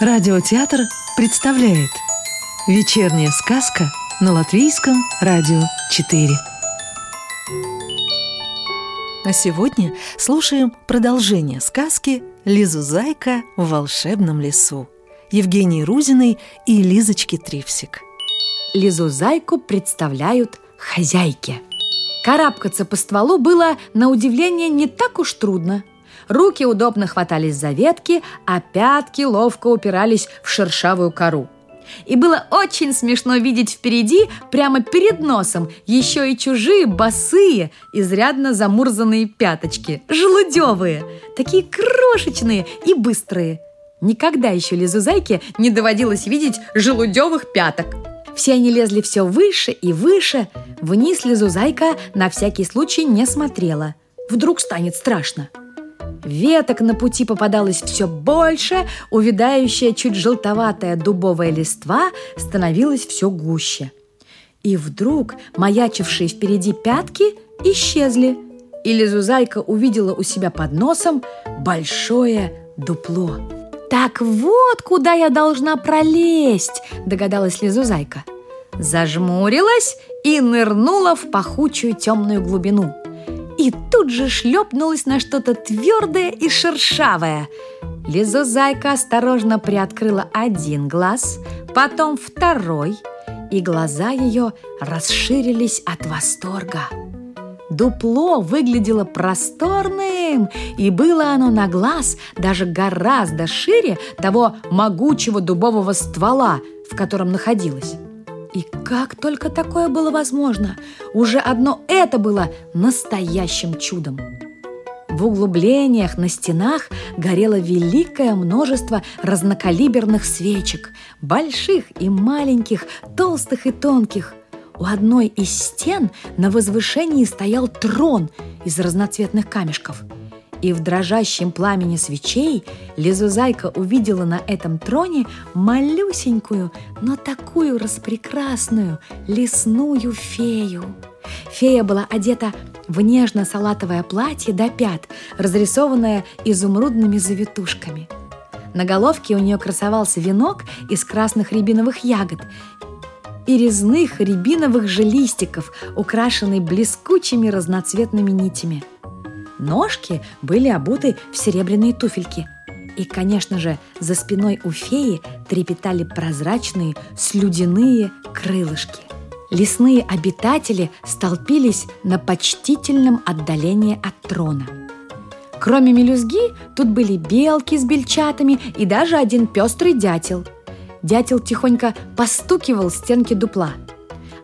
Радиотеатр представляет Вечерняя сказка на Латвийском радио 4 А сегодня слушаем продолжение сказки «Лизу Зайка в волшебном лесу» Евгении Рузиной и Лизочки Тривсик Лизу Зайку представляют хозяйки. Карабкаться по стволу было, на удивление, не так уж трудно – Руки удобно хватались за ветки, а пятки ловко упирались в шершавую кору. И было очень смешно видеть впереди, прямо перед носом, еще и чужие босые, изрядно замурзанные пяточки, желудевые, такие крошечные и быстрые. Никогда еще Лизузайке не доводилось видеть желудевых пяток. Все они лезли все выше и выше. Вниз Лизузайка на всякий случай не смотрела. Вдруг станет страшно. Веток на пути попадалось все больше, увядающая чуть желтоватая дубовая листва становилась все гуще. И вдруг маячившие впереди пятки исчезли, и Лизузайка увидела у себя под носом большое дупло. «Так вот, куда я должна пролезть!» – догадалась Лизузайка. Зажмурилась и нырнула в пахучую темную глубину – и тут же шлепнулась на что-то твердое и шершавое. Лизозайка осторожно приоткрыла один глаз, потом второй, и глаза ее расширились от восторга. Дупло выглядело просторным, и было оно на глаз даже гораздо шире того могучего дубового ствола, в котором находилось. И как только такое было возможно? Уже одно это было настоящим чудом. В углублениях на стенах горело великое множество разнокалиберных свечек, больших и маленьких, толстых и тонких. У одной из стен на возвышении стоял трон из разноцветных камешков – и в дрожащем пламени свечей Лизузайка увидела на этом троне малюсенькую, но такую распрекрасную лесную фею. Фея была одета в нежно-салатовое платье до пят, разрисованное изумрудными завитушками. На головке у нее красовался венок из красных рябиновых ягод и резных рябиновых же листиков, украшенный блескучими разноцветными нитями – Ножки были обуты в серебряные туфельки. И, конечно же, за спиной у феи трепетали прозрачные слюдяные крылышки. Лесные обитатели столпились на почтительном отдалении от трона. Кроме мелюзги, тут были белки с бельчатами и даже один пестрый дятел. Дятел тихонько постукивал стенки дупла.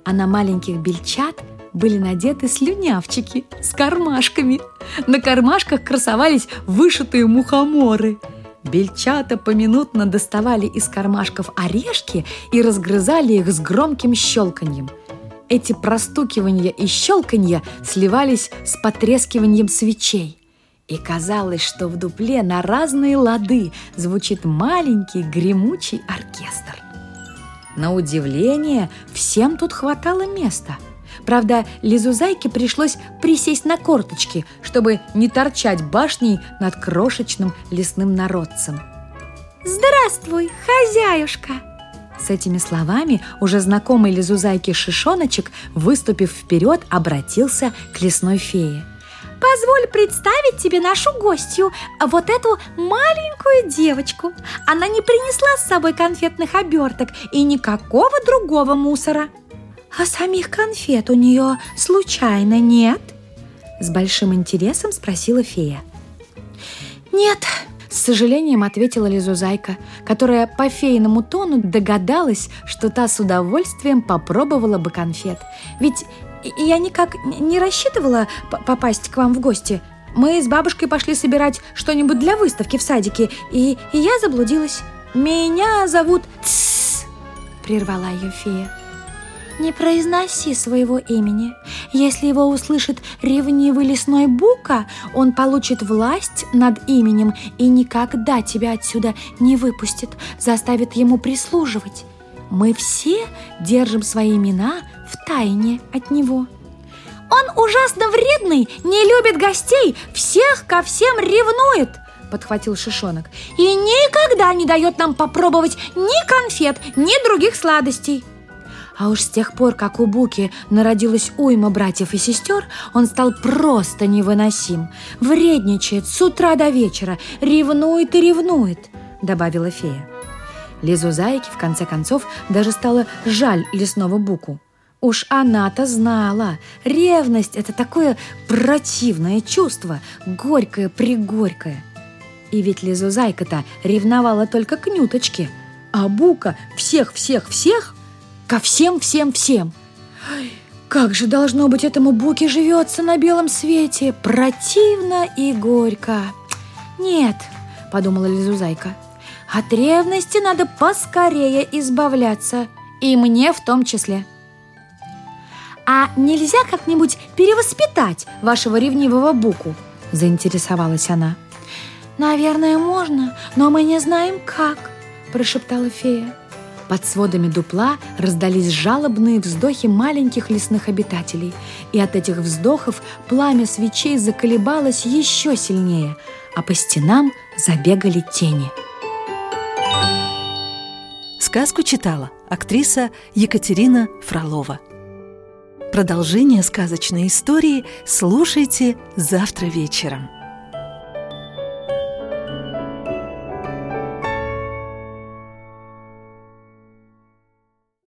А на маленьких бельчат – были надеты слюнявчики с кармашками. На кармашках красовались вышитые мухоморы. Бельчата поминутно доставали из кармашков орешки и разгрызали их с громким щелканьем. Эти простукивания и щелканья сливались с потрескиванием свечей. И казалось, что в дупле на разные лады звучит маленький гремучий оркестр. На удивление, всем тут хватало места – Правда, Лизузайке пришлось присесть на корточки, чтобы не торчать башней над крошечным лесным народцем. «Здравствуй, хозяюшка!» С этими словами уже знакомый Лизузайке Шишоночек, выступив вперед, обратился к лесной фее. «Позволь представить тебе нашу гостью, вот эту маленькую девочку. Она не принесла с собой конфетных оберток и никакого другого мусора». «А самих конфет у нее случайно нет?» С большим интересом спросила фея. «Нет», — с сожалением ответила Лизузайка, которая по фейному тону догадалась, что та с удовольствием попробовала бы конфет. «Ведь я никак не рассчитывала попасть к вам в гости. Мы с бабушкой пошли собирать что-нибудь для выставки в садике, и, и я заблудилась. Меня зовут...» «Тссс!» — прервала ее фея. Не произноси своего имени. Если его услышит ревнивый лесной бука, он получит власть над именем и никогда тебя отсюда не выпустит, заставит ему прислуживать. Мы все держим свои имена в тайне от него. Он ужасно вредный, не любит гостей, всех ко всем ревнует, подхватил Шишонок. «И никогда не дает нам попробовать ни конфет, ни других сладостей!» А уж с тех пор, как у Буки народилась уйма братьев и сестер, он стал просто невыносим. Вредничает с утра до вечера, ревнует и ревнует, добавила фея. Лизу Зайки, в конце концов, даже стало жаль лесного Буку. Уж она-то знала, ревность – это такое противное чувство, горькое-пригорькое. И ведь Лизузайка-то ревновала только к Нюточке, а Бука всех-всех-всех ко всем-всем-всем. Как же должно быть этому Буке живется на белом свете, противно и горько. Нет, подумала Лизузайка, от ревности надо поскорее избавляться, и мне в том числе. «А нельзя как-нибудь перевоспитать вашего ревнивого Буку?» – заинтересовалась она. «Наверное, можно, но мы не знаем, как», – прошептала фея. Под сводами дупла раздались жалобные вздохи маленьких лесных обитателей, и от этих вздохов пламя свечей заколебалось еще сильнее, а по стенам забегали тени. Сказку читала актриса Екатерина Фролова. Продолжение сказочной истории слушайте завтра вечером.